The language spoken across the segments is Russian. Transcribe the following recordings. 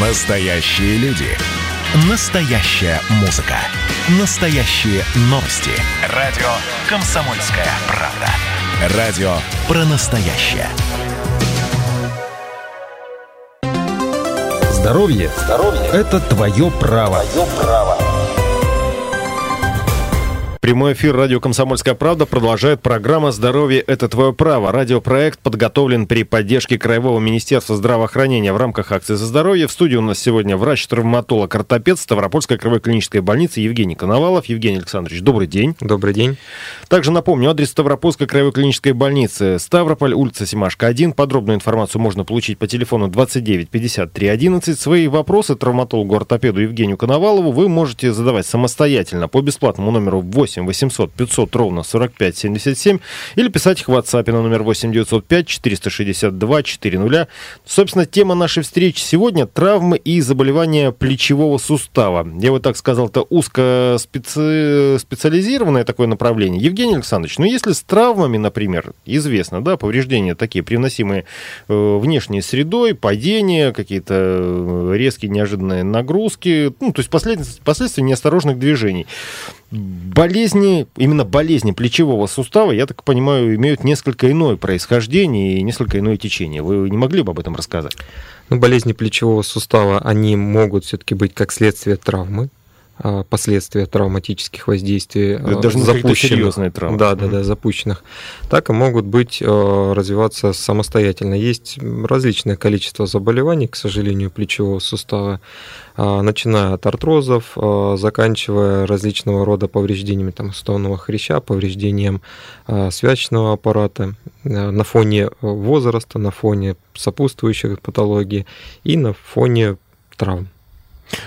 Настоящие люди. Настоящая музыка. Настоящие новости. Радио «Комсомольская правда». Радио про настоящее. Здоровье, Здоровье – это твое право. Твое право. Прямой эфир радио «Комсомольская правда» продолжает программа «Здоровье – это твое право». Радиопроект подготовлен при поддержке Краевого министерства здравоохранения в рамках акции «За здоровье». В студии у нас сегодня врач-травматолог, ортопед Ставропольской краевой клинической больницы Евгений Коновалов. Евгений Александрович, добрый день. Добрый день. Также напомню, адрес Ставропольской краевой клинической больницы Ставрополь, улица Семашка, 1. Подробную информацию можно получить по телефону 29 53 11. Свои вопросы травматологу-ортопеду Евгению Коновалову вы можете задавать самостоятельно по бесплатному номеру 8 8 800 500 ровно 45 77 или писать их в WhatsApp на номер 8 905 462 400. Собственно, тема нашей встречи сегодня – травмы и заболевания плечевого сустава. Я вот так сказал, это узко специ... специализированное такое направление. Евгений Александрович, ну если с травмами, например, известно, да, повреждения такие, привносимые э, внешней средой, падения, какие-то э, резкие неожиданные нагрузки, ну, то есть последствия неосторожных движений. Болезни, именно болезни плечевого сустава, я так понимаю, имеют несколько иное происхождение и несколько иное течение. Вы не могли бы об этом рассказать? Ну, болезни плечевого сустава, они могут все-таки быть как следствие травмы, последствия травматических воздействий Это даже запущенных, травмы. Да, да, да, запущенных. Так и могут быть а, развиваться самостоятельно. Есть различное количество заболеваний, к сожалению, плечевого сустава, а, начиная от артрозов, заканчивая различного рода повреждениями там, суставного хряща, повреждением связочного аппарата на фоне возраста, на фоне сопутствующих патологий и на фоне травм.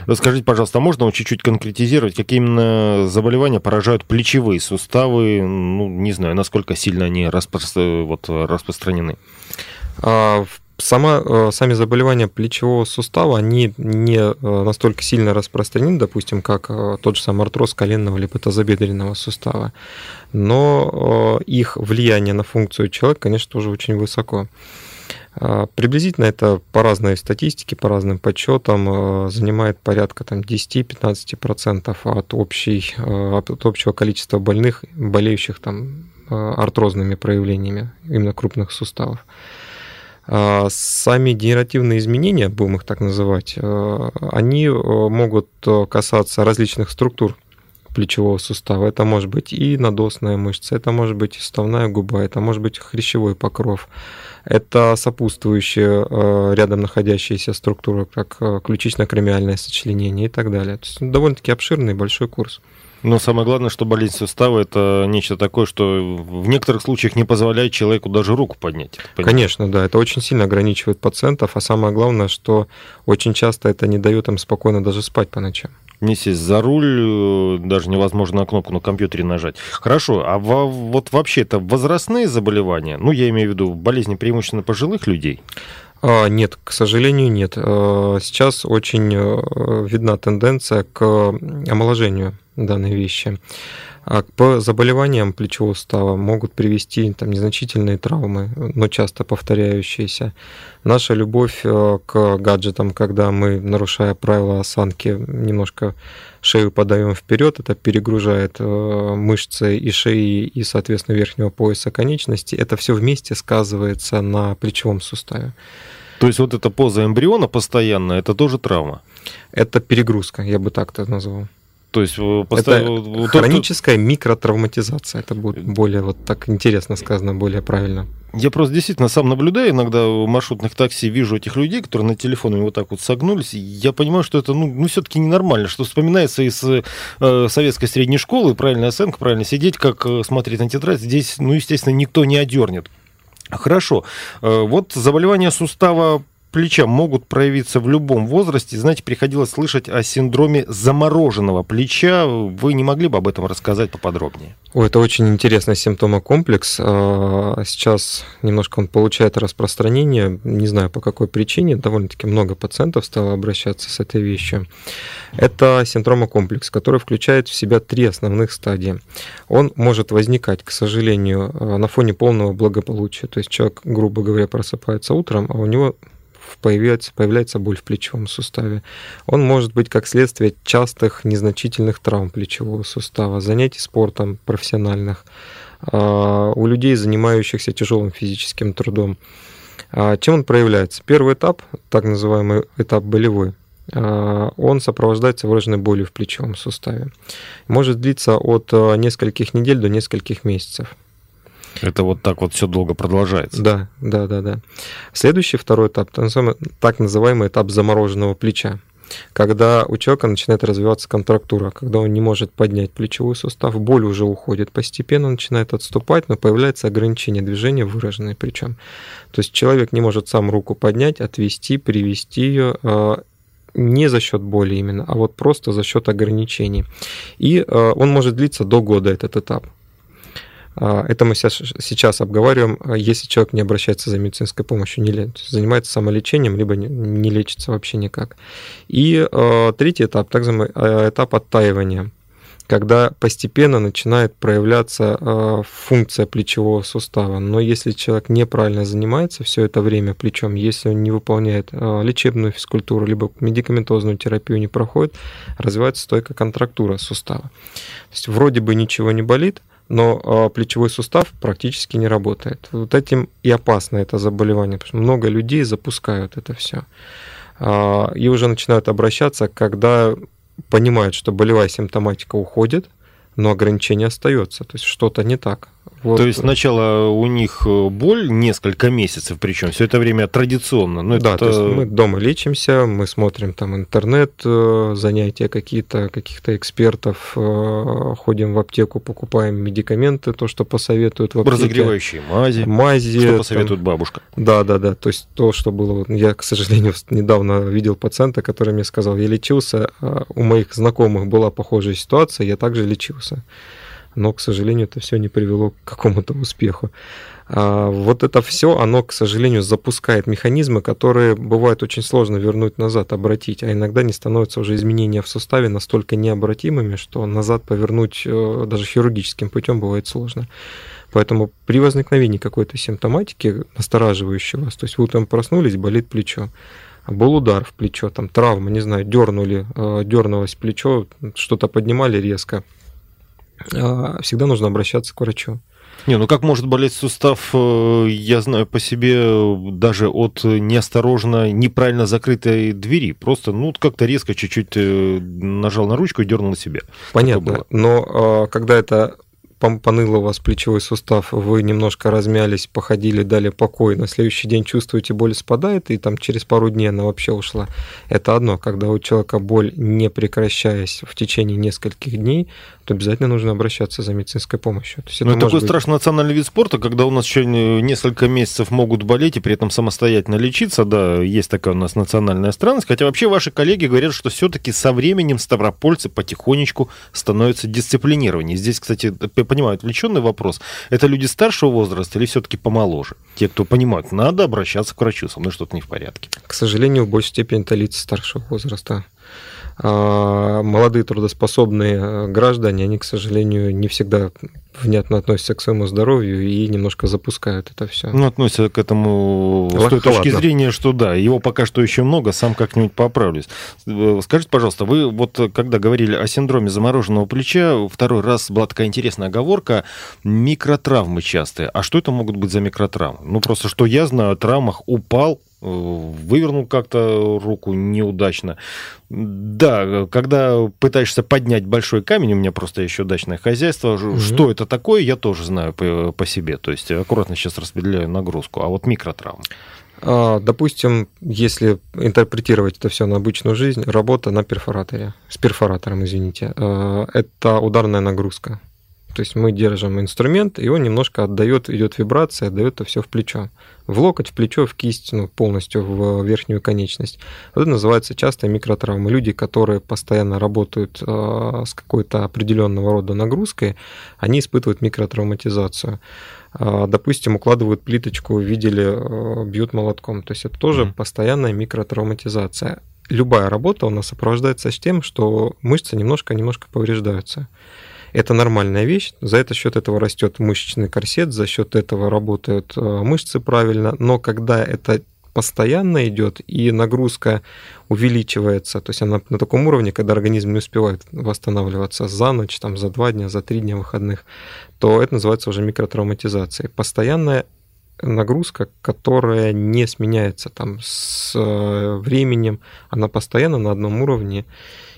Расскажите, пожалуйста, а можно чуть-чуть конкретизировать, какие именно заболевания поражают плечевые суставы? Ну, не знаю, насколько сильно они распро... вот, распространены. А, сама, э, сами заболевания плечевого сустава, они не э, настолько сильно распространены, допустим, как э, тот же самый артроз коленного либо тазобедренного сустава, но их влияние на функцию человека, конечно, тоже очень высоко. А, приблизительно это по разной статистике, по разным подсчетам а, занимает порядка там, 10-15% от, общей, а, от общего количества больных, болеющих там, артрозными проявлениями именно крупных суставов. Сами генеративные изменения, будем их так называть, они могут касаться различных структур плечевого сустава. Это может быть и надосная мышца, это может быть и суставная губа, это может быть хрящевой покров, это сопутствующие э, рядом находящиеся структуры, как э, ключично-кремиальное сочленение и так далее. То есть довольно-таки обширный большой курс. Но самое главное, что болезнь сустава – это нечто такое, что в некоторых случаях не позволяет человеку даже руку поднять. Конечно, да, это очень сильно ограничивает пациентов, а самое главное, что очень часто это не дает им спокойно даже спать по ночам не сесть за руль, э, даже невозможно на кнопку на компьютере нажать. Хорошо, а во, вот вообще это возрастные заболевания? Ну, я имею в виду болезни преимущественно пожилых людей? А, нет, к сожалению, нет. А, сейчас очень э, видна тенденция к омоложению данной вещи. А по заболеваниям плечевого сустава могут привести там, незначительные травмы, но часто повторяющиеся. Наша любовь э, к гаджетам, когда мы, нарушая правила осанки, немножко шею подаем вперед, это перегружает э, мышцы и шеи, и, соответственно, верхнего пояса конечности. Это все вместе сказывается на плечевом суставе. То есть вот эта поза эмбриона постоянно, это тоже травма? Это перегрузка, я бы так это назвал. То есть э, поставил... это хроническая микротравматизация. Это будет более вот так интересно сказано, более правильно. Я просто действительно сам наблюдаю, иногда в маршрутных такси вижу этих людей, которые на телефоне вот так вот согнулись. И я понимаю, что это ну, ну все-таки ненормально, что вспоминается из э, советской средней школы, правильная оценка, правильно сидеть, как э, смотреть на тетрадь. Здесь, ну, естественно, никто не одернет. Хорошо. Э, вот заболевание сустава плеча могут проявиться в любом возрасте. Знаете, приходилось слышать о синдроме замороженного плеча. Вы не могли бы об этом рассказать поподробнее? О, это очень интересный симптомокомплекс. А, сейчас немножко он получает распространение. Не знаю по какой причине. Довольно-таки много пациентов стало обращаться с этой вещью. Это синдромокомплекс, который включает в себя три основных стадии. Он может возникать, к сожалению, на фоне полного благополучия. То есть человек, грубо говоря, просыпается утром, а у него появляется, появляется боль в плечевом суставе. Он может быть как следствие частых незначительных травм плечевого сустава, занятий спортом профессиональных, а, у людей, занимающихся тяжелым физическим трудом. А, чем он проявляется? Первый этап, так называемый этап болевой, а, он сопровождается выраженной болью в плечевом суставе. Может длиться от нескольких недель до нескольких месяцев. Это вот так вот все долго продолжается. Да, да, да, да. Следующий второй этап, так называемый этап замороженного плеча когда у человека начинает развиваться контрактура, когда он не может поднять плечевой сустав, боль уже уходит постепенно, начинает отступать, но появляется ограничение движения выраженное причем. То есть человек не может сам руку поднять, отвести, привести ее а, не за счет боли именно, а вот просто за счет ограничений. И а, он может длиться до года этот этап. А, это мы сейчас обговариваем, а, если человек не обращается за медицинской помощью, не занимается самолечением, либо не лечится вообще никак. И а, третий этап, также этап оттаивания, когда постепенно начинает проявляться функция плечевого сустава. Но если человек неправильно занимается все это время плечом, если он не выполняет лечебную физкультуру, либо медикаментозную терапию не проходит, развивается стойкая контрактура сустава. То есть вроде бы ничего не болит, но а, плечевой сустав практически не работает. Вот этим и опасно это заболевание, потому что много людей запускают это все. А, и уже начинают обращаться, когда понимают, что болевая симптоматика уходит, но ограничение остается, то есть что-то не так. Вот. То есть сначала у них э, боль несколько месяцев, причем все это время традиционно. Но да, это... то есть мы дома лечимся, мы смотрим там интернет, э, занятия какие-то, каких-то экспертов, э, ходим в аптеку, покупаем медикаменты, то, что посоветуют в аптеке. Разогревающие мази. Мази. Что посоветует там... бабушка. Да, да, да. То есть то, что было... Я, к сожалению, недавно видел пациента, который мне сказал, я лечился, а у моих знакомых была похожая ситуация, я также лечился но, к сожалению, это все не привело к какому-то успеху. А вот это все, оно, к сожалению, запускает механизмы, которые бывает очень сложно вернуть назад, обратить, а иногда не становятся уже изменения в суставе настолько необратимыми, что назад повернуть э, даже хирургическим путем бывает сложно. Поэтому при возникновении какой-то симптоматики, настораживающей вас, то есть вы утром проснулись, болит плечо, был удар в плечо, там травма, не знаю, дернули, э, дернулось плечо, что-то поднимали резко, всегда нужно обращаться к врачу. Не, ну как может болеть сустав, э, я знаю по себе, даже от неосторожно, неправильно закрытой двери. Просто, ну, как-то резко чуть-чуть э, нажал на ручку и дернул на себя. Понятно, но а, когда это поныл у вас плечевой сустав, вы немножко размялись, походили, дали покой, на следующий день чувствуете, боль спадает, и там через пару дней она вообще ушла. Это одно. Когда у человека боль, не прекращаясь в течение нескольких дней, то обязательно нужно обращаться за медицинской помощью. То есть это, это такой быть... страшный национальный вид спорта, когда у нас еще несколько месяцев могут болеть и при этом самостоятельно лечиться. Да, есть такая у нас национальная странность. Хотя вообще ваши коллеги говорят, что все-таки со временем ставропольцы потихонечку становятся дисциплинированнее. Здесь, кстати, я понимаю, отвлеченный вопрос. Это люди старшего возраста или все-таки помоложе? Те, кто понимают, надо обращаться к врачу, со мной что-то не в порядке. К сожалению, в большей степени это лица старшего возраста. А молодые трудоспособные э, граждане, они, к сожалению, не всегда внятно относятся к своему здоровью и немножко запускают это все. Ну, относятся к этому Лохолатно. с той точки зрения, что да, его пока что еще много, сам как-нибудь поправлюсь. Э, скажите, пожалуйста, вы вот когда говорили о синдроме замороженного плеча, второй раз была такая интересная оговорка, микротравмы частые. А что это могут быть за микротравмы? Ну, просто что я знаю о травмах, упал, вывернул как-то руку неудачно. Да, когда пытаешься поднять большой камень, у меня просто еще дачное хозяйство, угу. что это такое, я тоже знаю по, по себе. То есть аккуратно сейчас распределяю нагрузку. А вот микротравмы. А, допустим, если интерпретировать это все на обычную жизнь, работа на перфораторе, с перфоратором, извините, а, это ударная нагрузка. То есть мы держим инструмент, и он немножко отдает, идет вибрация, отдает это все в плечо. В локоть, в плечо, в кисть, ну, полностью в верхнюю конечность. Вот это называется часто микротравмы. Люди, которые постоянно работают э, с какой-то определенного рода нагрузкой, они испытывают микротравматизацию. Э, допустим, укладывают плиточку, видели, э, бьют молотком. То есть это тоже mm-hmm. постоянная микротравматизация. Любая работа у нас сопровождается с тем, что мышцы немножко-немножко повреждаются. Это нормальная вещь. За это счет этого растет мышечный корсет, за счет этого работают э, мышцы правильно. Но когда это постоянно идет, и нагрузка увеличивается, то есть она на таком уровне, когда организм не успевает восстанавливаться за ночь, там, за два дня, за три дня выходных, то это называется уже микротравматизацией. Постоянная нагрузка, которая не сменяется там с э, временем, она постоянно на одном уровне,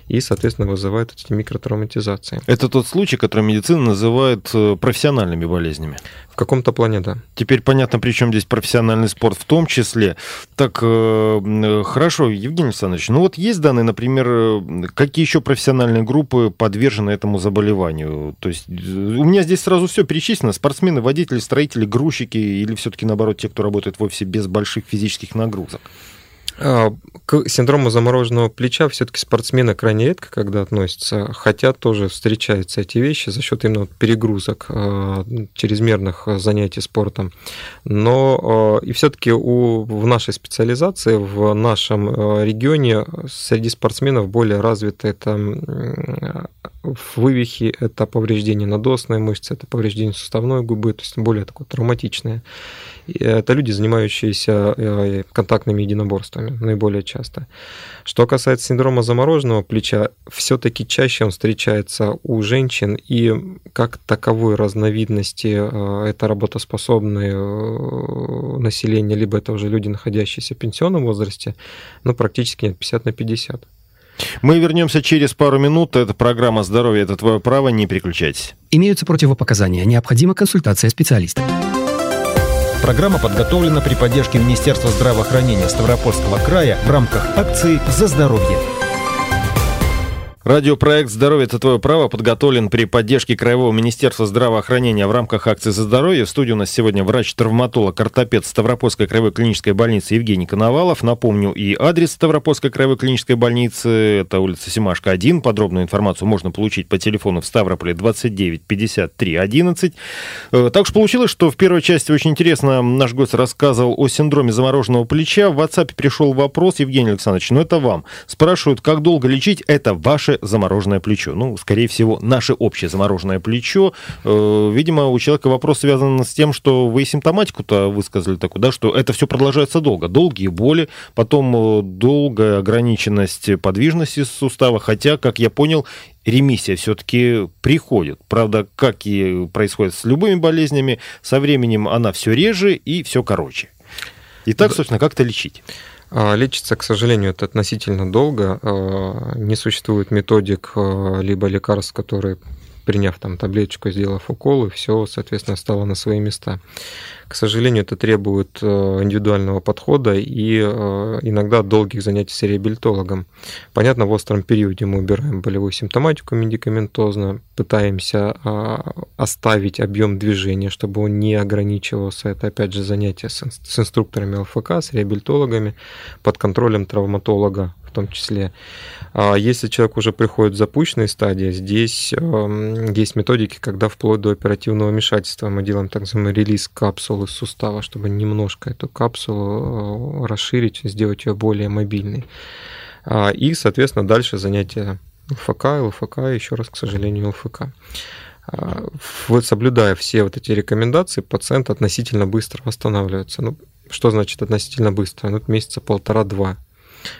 и, соответственно, вызывает эти микротравматизации. Это тот случай, который медицина называет э, профессиональными болезнями. В каком-то плане, да. Теперь понятно, при чем здесь профессиональный спорт в том числе. Так, э, хорошо, Евгений Александрович, ну вот есть данные, например, какие еще профессиональные группы подвержены этому заболеванию? То есть у меня здесь сразу все перечислено. Спортсмены, водители, строители, грузчики или все-таки, наоборот, те, кто работает в офисе без больших физических нагрузок? А, к синдрому замороженного плеча все-таки спортсмены крайне редко когда относятся, хотя тоже встречаются эти вещи за счет именно перегрузок, а, чрезмерных занятий спортом. Но а, и все-таки в нашей специализации, в нашем регионе среди спортсменов более развиты это вывихи, это повреждение надосной мышцы, это повреждение суставной губы, то есть более такое травматичное. Это люди, занимающиеся э, контактными единоборствами наиболее часто. Что касается синдрома замороженного плеча, все-таки чаще он встречается у женщин, и как таковой разновидности э, это работоспособное э, население, либо это уже люди, находящиеся в пенсионном возрасте, но практически нет, 50 на 50. Мы вернемся через пару минут. Это программа «Здоровье – это твое право». Не переключайтесь. Имеются противопоказания. Необходима консультация специалиста. Программа подготовлена при поддержке Министерства здравоохранения Ставропольского края в рамках акции «За здоровье». Радиопроект «Здоровье – это твое право» подготовлен при поддержке Краевого министерства здравоохранения в рамках акции «За здоровье». В студии у нас сегодня врач-травматолог, ортопед Ставропольской краевой клинической больницы Евгений Коновалов. Напомню, и адрес Ставропольской краевой клинической больницы – это улица Симашка, 1. Подробную информацию можно получить по телефону в Ставрополе 29 53 11. Так уж получилось, что в первой части очень интересно наш гость рассказывал о синдроме замороженного плеча. В WhatsApp пришел вопрос, Евгений Александрович, ну это вам. Спрашивают, как долго лечить? Это ваше наше замороженное плечо. Ну, скорее всего, наше общее замороженное плечо. Э, видимо, у человека вопрос связан с тем, что вы симптоматику-то высказали такую, да, что это все продолжается долго. Долгие боли, потом э, долгая ограниченность подвижности сустава, хотя, как я понял, ремиссия все-таки приходит. Правда, как и происходит с любыми болезнями, со временем она все реже и все короче. Итак, собственно, как это лечить? А, лечится, к сожалению, это относительно долго. А, не существует методик а, либо лекарств, которые приняв там таблеточку, сделав укол, и все, соответственно, стало на свои места. К сожалению, это требует э, индивидуального подхода и э, иногда долгих занятий с реабилитологом. Понятно, в остром периоде мы убираем болевую симптоматику медикаментозно, пытаемся а, оставить объем движения, чтобы он не ограничивался. Это, опять же, занятия с инструкторами ЛФК, с реабилитологами, под контролем травматолога том числе. А если человек уже приходит в запущенной стадии, здесь эм, есть методики, когда вплоть до оперативного вмешательства мы делаем так называемый релиз капсулы сустава, чтобы немножко эту капсулу э, расширить, сделать ее более мобильной. А, и, соответственно, дальше занятия ЛФК, ЛФК, еще раз, к сожалению, ЛФК. А, вот соблюдая все вот эти рекомендации, пациент относительно быстро восстанавливается. Ну, что значит относительно быстро? Ну, месяца полтора-два.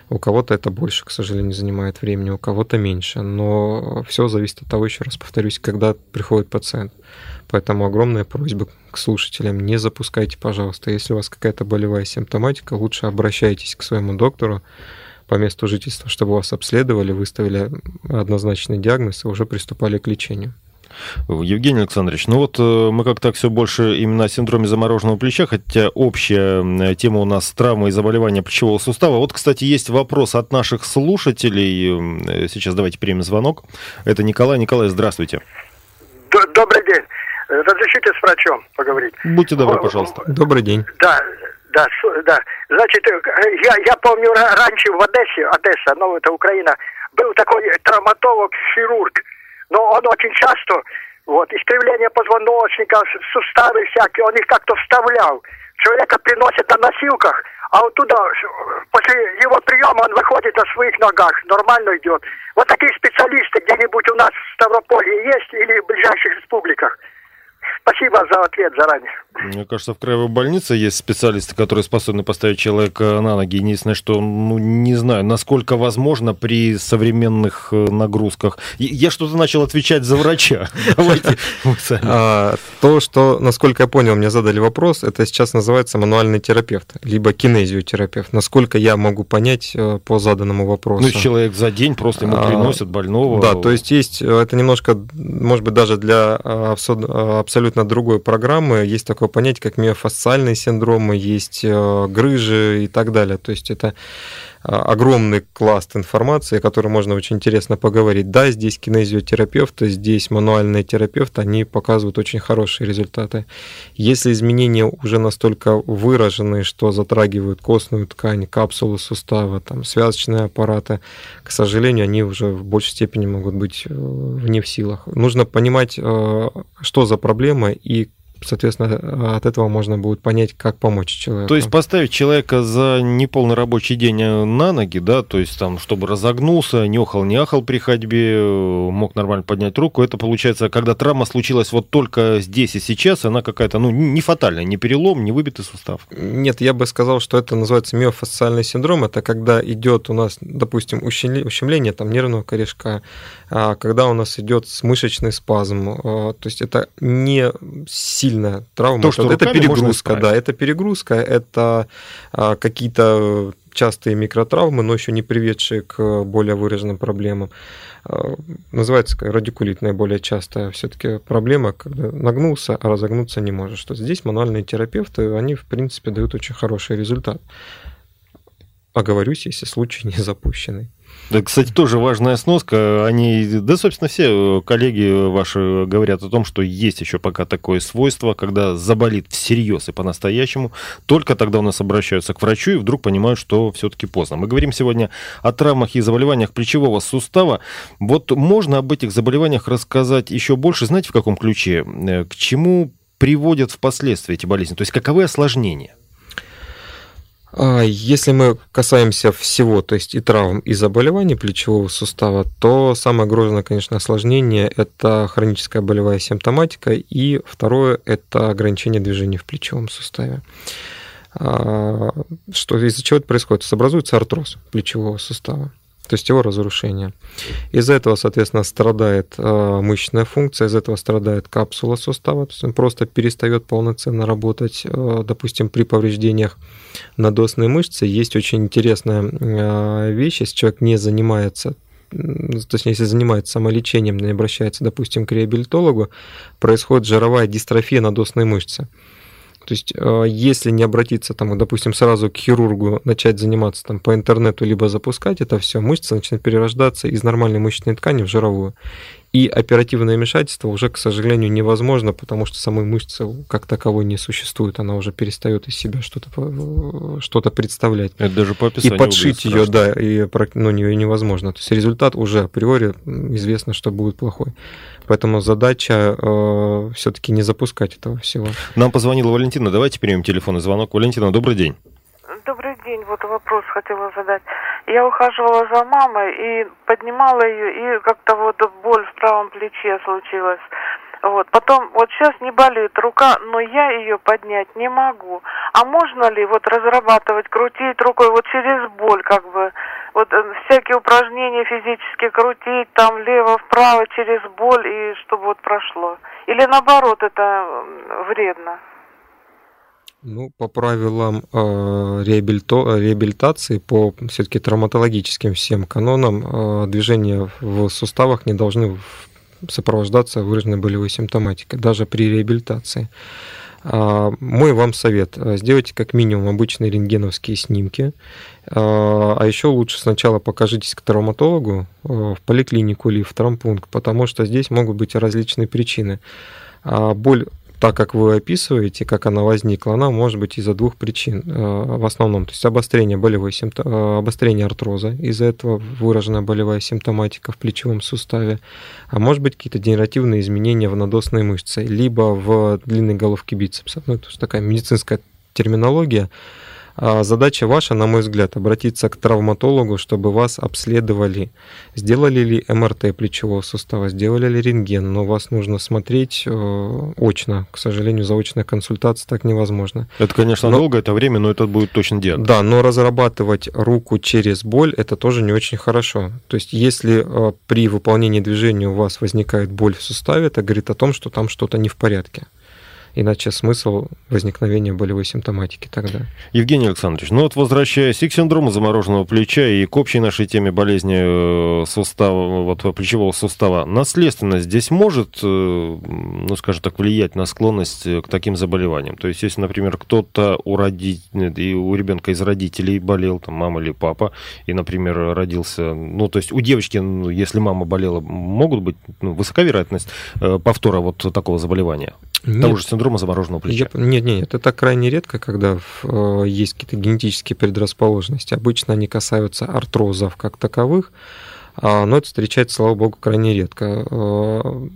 У кого-то это больше, к сожалению, занимает времени, у кого-то меньше. Но все зависит от того, еще раз повторюсь, когда приходит пациент. Поэтому огромная просьба к слушателям, не запускайте, пожалуйста. Если у вас какая-то болевая симптоматика, лучше обращайтесь к своему доктору по месту жительства, чтобы вас обследовали, выставили однозначный диагноз и уже приступали к лечению. Евгений Александрович, ну вот э, мы как-то все больше именно о синдроме замороженного плеча, хотя общая тема у нас травма и заболевания плечевого сустава. Вот, кстати, есть вопрос от наших слушателей. Э, сейчас давайте примем звонок. Это Николай. Николай, здравствуйте. Добрый день. Э, разрешите с врачом поговорить? Будьте добры, пожалуйста. Добрый день. Да, да, да. Значит, я, я помню раньше в Одессе, Одесса, ну это Украина, был такой травматолог-хирург, но он очень часто, вот, искривление позвоночника, суставы всякие, он их как-то вставлял. Человека приносят на носилках, а вот туда, после его приема он выходит на своих ногах, нормально идет. Вот такие специалисты где-нибудь у нас в Ставрополье есть или в ближайших республиках? Спасибо за ответ заранее. Мне кажется, в краевой больнице есть специалисты, которые способны поставить человека на ноги. Единственное, что, ну, не знаю, насколько возможно при современных э, нагрузках. Я что-то начал отвечать за врача. Давайте а, То, что, насколько я понял, мне задали вопрос, это сейчас называется мануальный терапевт, либо кинезиотерапевт. Насколько я могу понять э, по заданному вопросу. Ну, человек за день просто ему а, приносят больного. Да, то есть есть, э, это немножко, может быть, даже для абсолютно другой программы есть такое понятие, как миофасциальные синдромы, есть э, грыжи и так далее. То есть это огромный класс информации, о которой можно очень интересно поговорить. Да, здесь кинезиотерапевты, здесь мануальные терапевты, они показывают очень хорошие результаты. Если изменения уже настолько выраженные, что затрагивают костную ткань, капсулу сустава, там, связочные аппараты, к сожалению, они уже в большей степени могут быть э, вне в силах. Нужно понимать, что за проблема и соответственно, от этого можно будет понять, как помочь человеку. То есть поставить человека за неполный рабочий день э, на ноги, да, то есть там, чтобы разогнулся, не охал, не ахал при ходьбе, э, мог нормально поднять руку, это получается, когда травма случилась вот только здесь и сейчас, она какая-то, ну, не фатальная, не перелом, не выбитый сустав. Нет, я бы сказал, что это называется миофасциальный синдром, это когда идет у нас, допустим, ущемление там нервного корешка, а когда у нас идет мышечный спазм, а, то есть это не сильная травма, То, что это перегрузка, да, это перегрузка, это а, какие-то частые микротравмы, но еще не приведшие к более выраженным проблемам. Называется радикулит наиболее частая все-таки проблема, когда нагнулся, а разогнуться не можешь. Что здесь мануальные терапевты, они в принципе дают очень хороший результат. Оговорюсь, если случай не запущенный. Да, кстати, тоже важная сноска. Они, да, собственно, все коллеги ваши говорят о том, что есть еще пока такое свойство, когда заболит всерьез и по-настоящему, только тогда у нас обращаются к врачу и вдруг понимают, что все-таки поздно. Мы говорим сегодня о травмах и заболеваниях плечевого сустава. Вот можно об этих заболеваниях рассказать еще больше. Знаете, в каком ключе? Э, к чему приводят впоследствии эти болезни? То есть каковы осложнения? А, если мы касаемся всего, то есть и травм, и заболеваний плечевого сустава, то самое грозное, конечно, осложнение – это хроническая болевая симптоматика, и второе – это ограничение движения в плечевом суставе. А, что, из-за чего это происходит? Образуется артроз плечевого сустава то есть его разрушение. Из-за этого, соответственно, страдает э, мышечная функция, из-за этого страдает капсула сустава, то есть он просто перестает полноценно работать. Э, допустим, при повреждениях надосной мышцы есть очень интересная э, вещь, если человек не занимается точнее, если занимается самолечением, не обращается, допустим, к реабилитологу, происходит жировая дистрофия надосной мышцы. То есть, э, если не обратиться, там, допустим, сразу к хирургу, начать заниматься там, по интернету, либо запускать это все, мышца начинает перерождаться из нормальной мышечной ткани в жировую. И оперативное вмешательство уже, к сожалению, невозможно, потому что самой мышцы как таковой не существует, она уже перестает из себя что-то что представлять. Это даже по описанию. И подшить ее, да, и ну, ее невозможно. То есть результат уже априори известно, что будет плохой. Поэтому задача э, все-таки не запускать этого всего. Нам позвонила Валентина. Давайте примем телефонный звонок. Валентина, добрый день. День. Вот вопрос хотела задать. Я ухаживала за мамой и поднимала ее, и как-то вот боль в правом плече случилась. Вот. Потом, вот сейчас не болит рука, но я ее поднять не могу. А можно ли вот разрабатывать, крутить рукой вот через боль, как бы, вот э, всякие упражнения физические крутить, там влево-вправо через боль, и чтобы вот прошло? Или наоборот, это вредно? Ну, по правилам э, реабилито, реабилитации, по все-таки травматологическим всем канонам, э, движения в суставах не должны сопровождаться выраженной болевой симптоматикой, даже при реабилитации. А, мой вам совет. Сделайте как минимум обычные рентгеновские снимки. А, а еще лучше сначала покажитесь к травматологу в поликлинику или в травмпункт, потому что здесь могут быть различные причины. А, боль так, как вы описываете, как она возникла, она может быть из-за двух причин э, в основном. То есть обострение болевой симптом... Э, обострение артроза, из-за этого выраженная болевая симптоматика в плечевом суставе, а может быть какие-то генеративные изменения в надосной мышце, либо в длинной головке бицепса. Ну, это такая медицинская терминология. А задача ваша, на мой взгляд, обратиться к травматологу, чтобы вас обследовали. Сделали ли МРТ плечевого сустава, сделали ли рентген, но вас нужно смотреть э, очно. К сожалению, заочная консультация так невозможно. Это, конечно, но, долго, это время, но это будет точно диагноз. Да, но разрабатывать руку через боль, это тоже не очень хорошо. То есть, если э, при выполнении движения у вас возникает боль в суставе, это говорит о том, что там что-то не в порядке. Иначе смысл возникновения болевой симптоматики тогда. Евгений Александрович, ну вот возвращаясь и к синдрому замороженного плеча, и к общей нашей теме болезни э, сустава, вот плечевого сустава, наследственность здесь может, э, ну скажем так, влиять на склонность к таким заболеваниям? То есть, если, например, кто-то у, роди... и у ребенка из родителей болел, там мама или папа, и, например, родился, ну то есть у девочки, если мама болела, могут быть ну, высока вероятность э, повтора вот такого заболевания? Нет. Того же синдрома замороженного плеча. Я, нет, нет, это крайне редко, когда э, есть какие-то генетические предрасположенности. Обычно они касаются артрозов как таковых, э, но это встречается, слава богу, крайне редко. Э,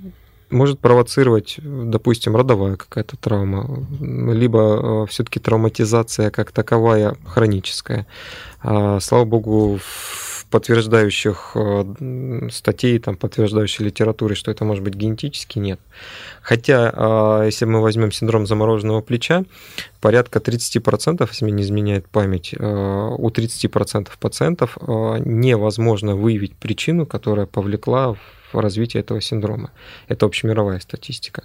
может провоцировать, допустим, родовая какая-то травма, либо э, все-таки травматизация как таковая хроническая. А, слава богу, в подтверждающих э, статей, там, подтверждающей литературы, что это может быть генетически, нет. Хотя, а, если мы возьмем синдром замороженного плеча, порядка 30%, если мне не изменяет память, э, у 30% пациентов э, невозможно выявить причину, которая повлекла в развитие этого синдрома. Это общемировая статистика.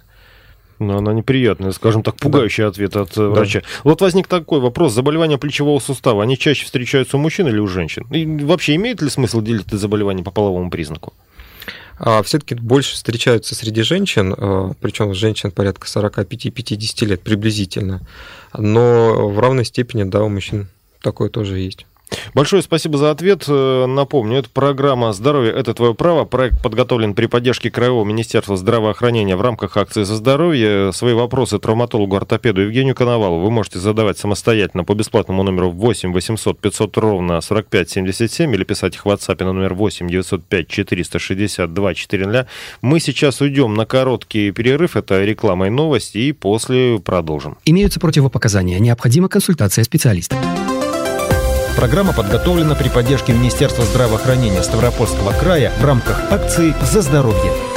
Но она неприятная, скажем так, пугающий да. ответ от да. врача. Вот возник такой вопрос. Заболевания плечевого сустава, они чаще встречаются у мужчин или у женщин? И вообще имеет ли смысл делить это заболевание по половому признаку? А все-таки больше встречаются среди женщин, а, причем женщин порядка 45-50 лет приблизительно. Но в равной степени, да, у мужчин такое тоже есть. Большое спасибо за ответ. Э, напомню, это программа «Здоровье – это твое право». Проект подготовлен при поддержке Краевого министерства здравоохранения в рамках акции «За здоровье». Свои вопросы травматологу-ортопеду Евгению Коновалу вы можете задавать самостоятельно по бесплатному номеру 8 800 500 ровно 45 77 или писать их в WhatsApp на номер 8 905 462 400. Мы сейчас уйдем на короткий перерыв. Это реклама и новости, и после продолжим. Имеются противопоказания. Необходима консультация специалиста. Программа подготовлена при поддержке Министерства здравоохранения Ставропольского края в рамках акции «За здоровье».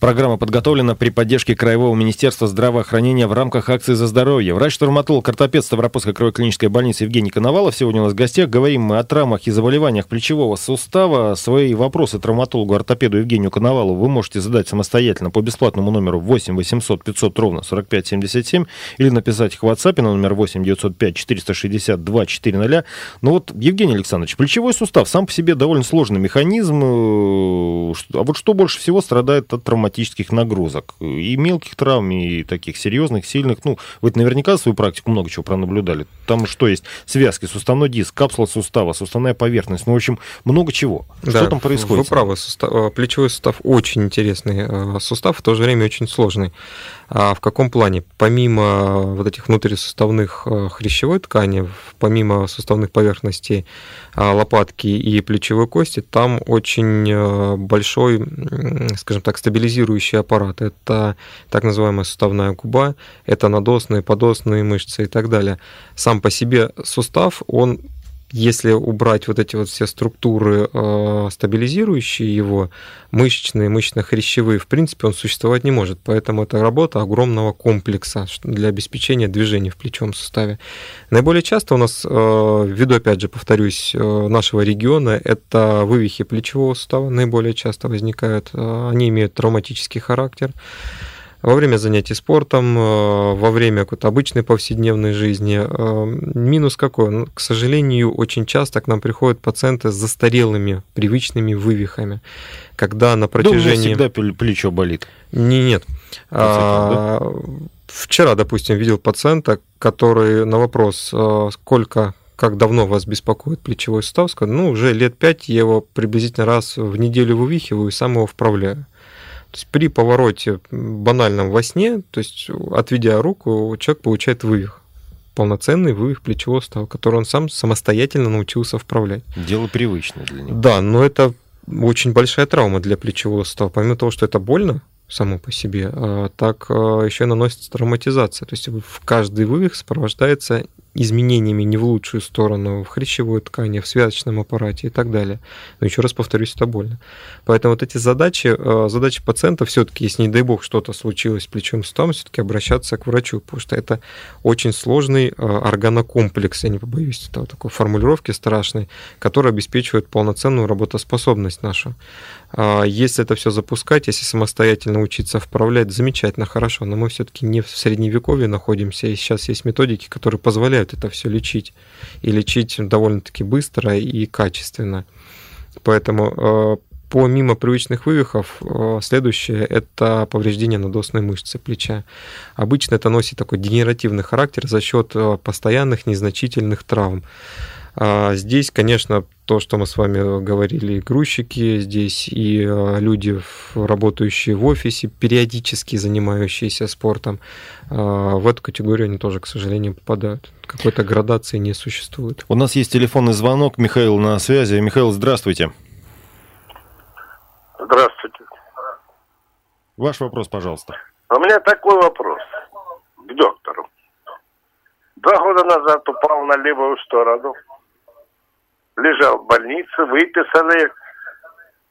Программа подготовлена при поддержке Краевого министерства здравоохранения в рамках акции «За здоровье». Врач-травматолог, ортопед Ставропольской краевой клинической больницы Евгений Коновалов сегодня у нас в гостях. Говорим мы о травмах и заболеваниях плечевого сустава. Свои вопросы травматологу, ортопеду Евгению Коновалову вы можете задать самостоятельно по бесплатному номеру 8 800 500 ровно 45 77 или написать их в WhatsApp на номер 8 905 462 400. Ну вот, Евгений Александрович, плечевой сустав сам по себе довольно сложный механизм. Э, а вот что больше всего страдает от травматизма? Травматических нагрузок. И мелких травм, и таких серьезных, сильных. Ну, вы наверняка свою практику много чего пронаблюдали. Там что есть? Связки, суставной диск, капсула сустава, суставная поверхность. Ну, в общем, много чего. Да, что там происходит? Вы правы. Сустав, э, плечевой сустав очень интересный э, сустав, в то же время очень сложный. А в каком плане? Помимо вот этих внутрисуставных э, хрящевой ткани, помимо суставных поверхностей лопатки и плечевой кости, там очень большой, скажем так, стабилизирующий аппарат. Это так называемая суставная губа, это надосные, подосные мышцы и так далее. Сам по себе сустав, он если убрать вот эти вот все структуры, э, стабилизирующие его, мышечные, мышечно-хрящевые, в принципе, он существовать не может. Поэтому это работа огромного комплекса для обеспечения движения в плечевом суставе. Наиболее часто у нас, э, ввиду, опять же, повторюсь, э, нашего региона, это вывихи плечевого сустава наиболее часто возникают. Они имеют травматический характер во время занятий спортом, э, во время какой-то обычной повседневной жизни. Э, минус какой? Ну, к сожалению, очень часто к нам приходят пациенты с застарелыми привычными вывихами, когда на протяжении... Да, всегда плечо болит. Не, нет. А, вчера, допустим, видел пациента, который на вопрос, э, сколько как давно вас беспокоит плечевой сустав, сказал, ну, уже лет пять я его приблизительно раз в неделю вывихиваю и сам его вправляю. То есть при повороте банальном во сне, то есть отведя руку, человек получает вывих полноценный вывих плечевого сустава, который он сам самостоятельно научился вправлять. Дело привычное для него. Да, но это очень большая травма для плечевого сустава. Помимо того, что это больно само по себе, а так а, еще и наносится травматизация. То есть в каждый вывих сопровождается изменениями не в лучшую сторону в хрящевой ткани, в связочном аппарате и так далее. Но еще раз повторюсь, это больно. Поэтому вот эти задачи, э, задачи пациента все-таки, если не дай бог что-то случилось с плечом суставом, все-таки обращаться к врачу, потому что это очень сложный э, органокомплекс, я не побоюсь этого такой формулировки страшной, который обеспечивает полноценную работоспособность нашу. А, если это все запускать, если самостоятельно учиться вправлять, замечательно, хорошо, но мы все-таки не в средневековье находимся, и сейчас есть методики, которые позволяют это все лечить, и лечить довольно-таки быстро и качественно. Поэтому а, помимо привычных вывихов, а, следующее – это повреждение надосной мышцы плеча. Обычно это носит такой генеративный характер за счет постоянных незначительных травм. А здесь, конечно, то, что мы с вами говорили, грузчики, здесь и а, люди, работающие в офисе, периодически занимающиеся спортом, а, в эту категорию они тоже, к сожалению, попадают. Какой-то градации не существует. У нас есть телефонный звонок. Михаил на связи. Михаил, здравствуйте. Здравствуйте. Ваш вопрос, пожалуйста. У меня такой вопрос к доктору. Два года назад упал на левую сторону лежал в больнице, выписали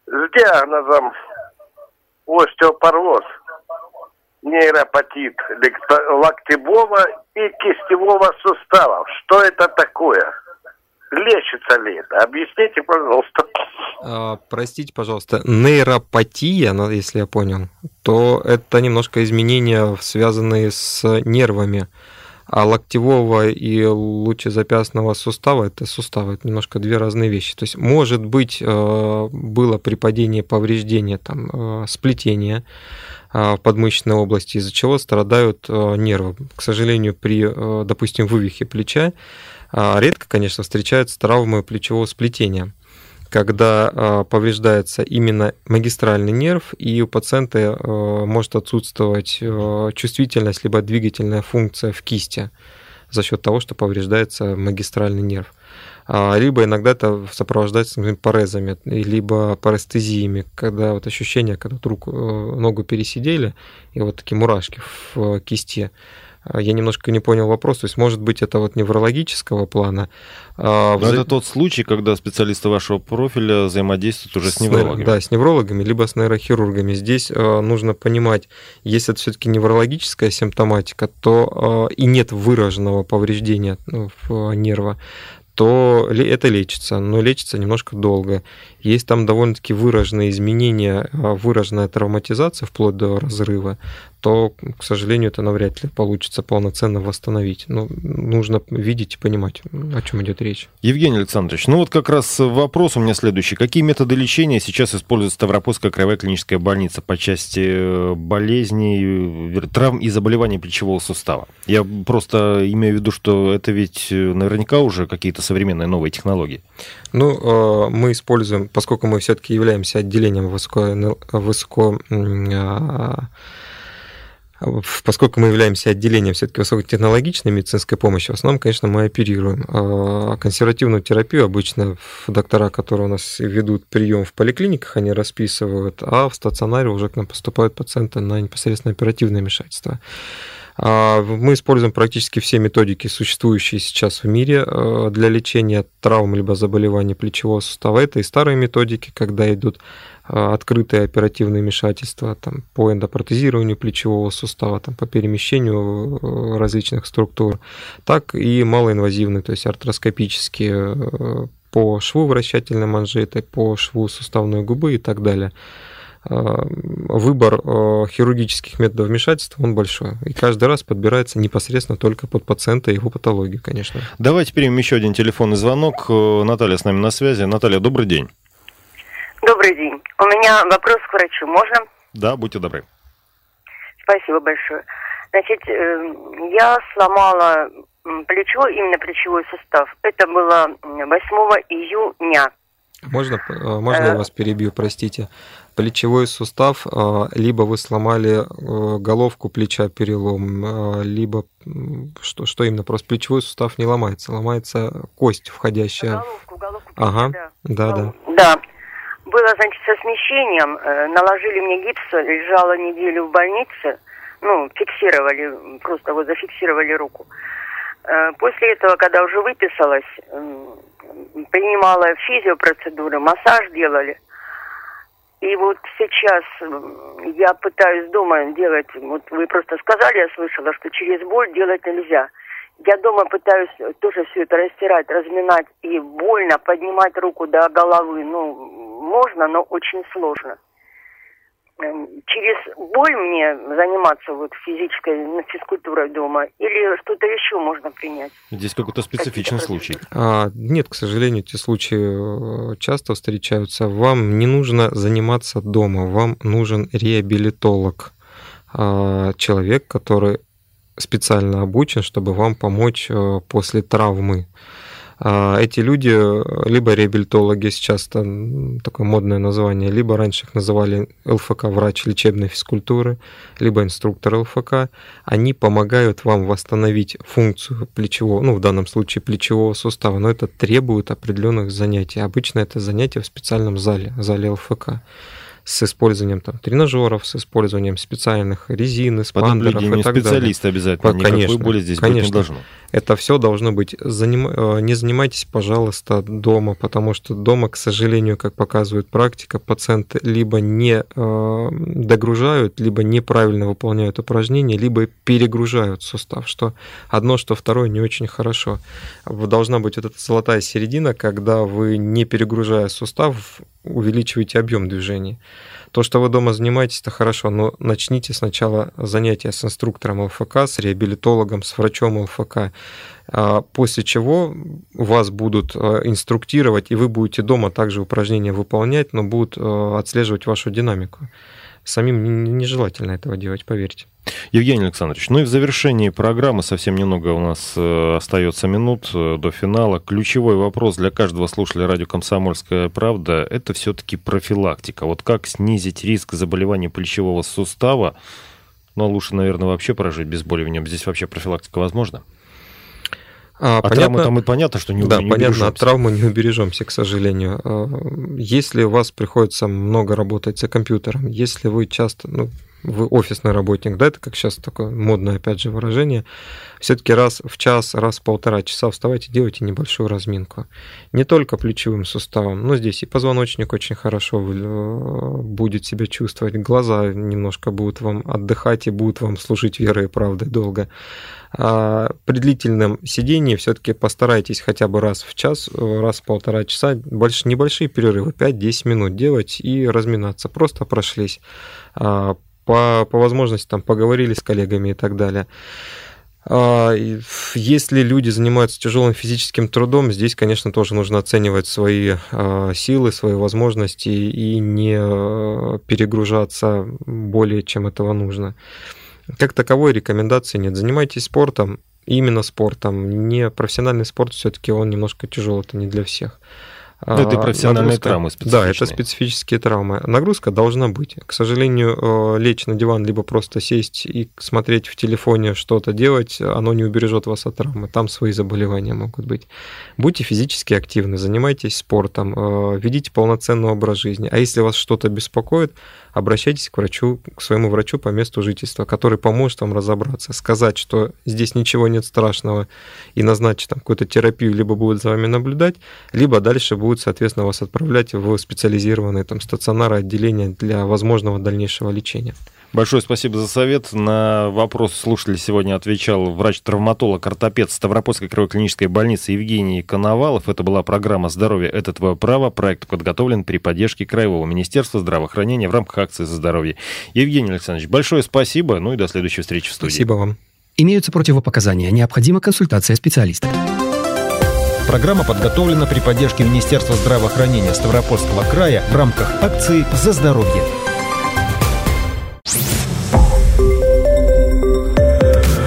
с диагнозом остеопороз, нейропатит локтевого и кистевого суставов. Что это такое? Лечится ли это? Объясните, пожалуйста. А, простите, пожалуйста, нейропатия, если я понял, то это немножко изменения, связанные с нервами. А локтевого и лучезапястного сустава это суставы, это немножко две разные вещи. То есть, может быть, э, было при падении повреждение, там, э, сплетение э, в подмышечной области, из-за чего страдают нервы. К сожалению, при, допустим, вывихе плеча редко, конечно, встречаются травмы плечевого сплетения когда а, повреждается именно магистральный нерв, и у пациента а, может отсутствовать а, чувствительность либо двигательная функция в кисти за счет того, что повреждается магистральный нерв. Либо иногда это сопровождается например, парезами, либо парестезиями, когда вот ощущение, когда вот руку, ногу пересидели, и вот такие мурашки в кисти. А, я немножко не понял вопрос. То есть, может быть, это вот неврологического плана. А в... Это тот случай, когда специалисты вашего профиля взаимодействуют уже с, с неврологами. Да, с неврологами, либо с нейрохирургами. Здесь э, нужно понимать, если это все-таки неврологическая симптоматика, то и нет выраженного повреждения ну, в нерва, то это лечится, но лечится немножко долго. Есть там довольно-таки выраженные изменения, а, выраженная травматизация вплоть до разрыва, то, к сожалению, это навряд ли получится полноценно восстановить. Но нужно видеть и понимать, о чем идет речь. Евгений Александрович, ну вот как раз вопрос у меня следующий. Какие методы лечения сейчас использует Ставропольская краевая клиническая больница по части э, болезней, травм и заболеваний плечевого сустава? Я просто имею в виду, что это ведь э, наверняка уже какие-то современные новые технологии. Ну, мы используем поскольку мы все-таки являемся отделением высоко, высоко а, поскольку мы являемся отделением все-таки высокотехнологичной медицинской помощи, в основном, конечно, мы оперируем. А консервативную терапию обычно доктора, которые у нас ведут прием в поликлиниках, они расписывают, а в стационаре уже к нам поступают пациенты на непосредственно оперативное вмешательство. А, мы используем практически все методики, существующие сейчас в мире э, для лечения травм либо заболеваний плечевого сустава. Это и старые методики, когда идут э, открытые оперативные вмешательства там, по эндопротезированию плечевого сустава, там, по перемещению э, различных структур, так и малоинвазивные, то есть артроскопические по шву вращательной манжеты, по шву суставной губы и так далее. Э, выбор э, хирургических методов вмешательства, он большой. И каждый раз подбирается непосредственно только под пациента и его патологию, конечно. Давайте примем еще один телефонный звонок. Э, Наталья с нами на связи. Наталья, добрый день. Добрый день. У меня вопрос к врачу. Можно? Да, будьте добры. Спасибо большое. Значит, я сломала плечо, именно плечевой сустав. Это было 8 июня. Можно, можно я вас перебью, простите? плечевой сустав, а, либо вы сломали э, головку плеча перелом, либо что, что именно, просто плечевой сустав не ломается, ломается кость, входящая. Головку, головку плеча, ага, да, да. Да. Было, значит, со смещением, э, наложили мне гипс, лежала неделю в больнице, ну, фиксировали, просто вот зафиксировали руку. Э, после этого, когда уже выписалась, принимала физиопроцедуры, массаж делали. И вот сейчас я пытаюсь дома делать, вот вы просто сказали, я слышала, что через боль делать нельзя. Я дома пытаюсь тоже все это растирать, разминать и больно поднимать руку до головы. Ну, можно, но очень сложно. Эм, через боль мне заниматься вот физической ну, физкультурой дома или что-то еще можно принять? Здесь какой-то специфичный случай. А, нет, к сожалению, эти случаи э, часто встречаются. Вам не нужно заниматься дома, вам нужен реабилитолог, а, человек, который специально обучен, чтобы вам помочь э, после травмы. А эти люди, либо реабилитологи, сейчас это такое модное название, либо раньше их называли ЛФК, врач лечебной физкультуры, либо инструктор ЛФК, они помогают вам восстановить функцию плечевого, ну, в данном случае плечевого сустава, но это требует определенных занятий. Обычно это занятия в специальном зале, зале ЛФК с использованием там, тренажеров, с использованием специальных резин, эспандеров и так специалиста далее. обязательно, конечно, боли здесь конечно. быть не должно. Это все должно быть. Заним... Э, не занимайтесь, пожалуйста, дома, потому что дома, к сожалению, как показывает практика, пациенты либо не э, догружают, либо неправильно выполняют упражнения, либо перегружают сустав, что одно, что второе не очень хорошо. Должна быть вот эта золотая середина, когда вы, не перегружая сустав, увеличиваете объем движения. То, что вы дома занимаетесь, это хорошо, но начните сначала занятия с инструктором ЛФК, с реабилитологом, с врачом ЛФК, а после чего вас будут э, инструктировать, и вы будете дома также упражнения выполнять, но будут э, отслеживать вашу динамику. Самим нежелательно этого делать, поверьте. Евгений Александрович, ну и в завершении программы совсем немного у нас э, остается минут э, до финала. Ключевой вопрос для каждого слушателя радио «Комсомольская правда» — это все-таки профилактика. Вот как снизить риск заболевания плечевого сустава? Ну, а лучше, наверное, вообще прожить без боли в нем. Здесь вообще профилактика возможна? А, от понятно, там и понятно, что не Да, не понятно, от травмы не убережемся, к сожалению. А, если у вас приходится много работать за компьютером, если вы часто, ну, вы офисный работник, да, это как сейчас такое модное, опять же, выражение, все-таки раз в час, раз в полтора часа вставайте, делайте небольшую разминку. Не только плечевым суставом, но здесь и позвоночник очень хорошо э, будет себя чувствовать, глаза немножко будут вам отдыхать и будут вам служить верой и правдой долго. А при длительном сидении все-таки постарайтесь хотя бы раз в час, раз в полтора часа, больше, небольшие перерывы, 5-10 минут делать и разминаться. Просто прошлись. А, по, по возможности там поговорили с коллегами и так далее. А, если люди занимаются тяжелым физическим трудом, здесь, конечно, тоже нужно оценивать свои а, силы, свои возможности и не перегружаться более, чем этого нужно. Как таковой рекомендации нет. Занимайтесь спортом, именно спортом. Не профессиональный спорт все-таки он немножко тяжелый, это не для всех. Ну, это и профессиональные нагрузка, травмы Да, это специфические травмы. Нагрузка должна быть. К сожалению, э, лечь на диван, либо просто сесть и смотреть в телефоне что-то делать, оно не убережет вас от травмы. Там свои заболевания могут быть. Будьте физически активны, занимайтесь спортом, э, ведите полноценный образ жизни. А если вас что-то беспокоит, обращайтесь к врачу, к своему врачу по месту жительства, который поможет вам разобраться, сказать, что здесь ничего нет страшного, и назначить там какую-то терапию, либо будет за вами наблюдать, либо дальше будет, соответственно, вас отправлять в специализированные там стационары, отделения для возможного дальнейшего лечения. Большое спасибо за совет. На вопрос слушателя сегодня отвечал врач-травматолог, ортопед Ставропольской краевой клинической больницы Евгений Коновалов. Это была программа «Здоровье – это твое право». Проект подготовлен при поддержке Краевого министерства здравоохранения в рамках акции «За здоровье». Евгений Александрович, большое спасибо. Ну и до следующей встречи в студии. Спасибо вам. Имеются противопоказания. Необходима консультация специалиста. Программа подготовлена при поддержке Министерства здравоохранения Ставропольского края в рамках акции «За здоровье».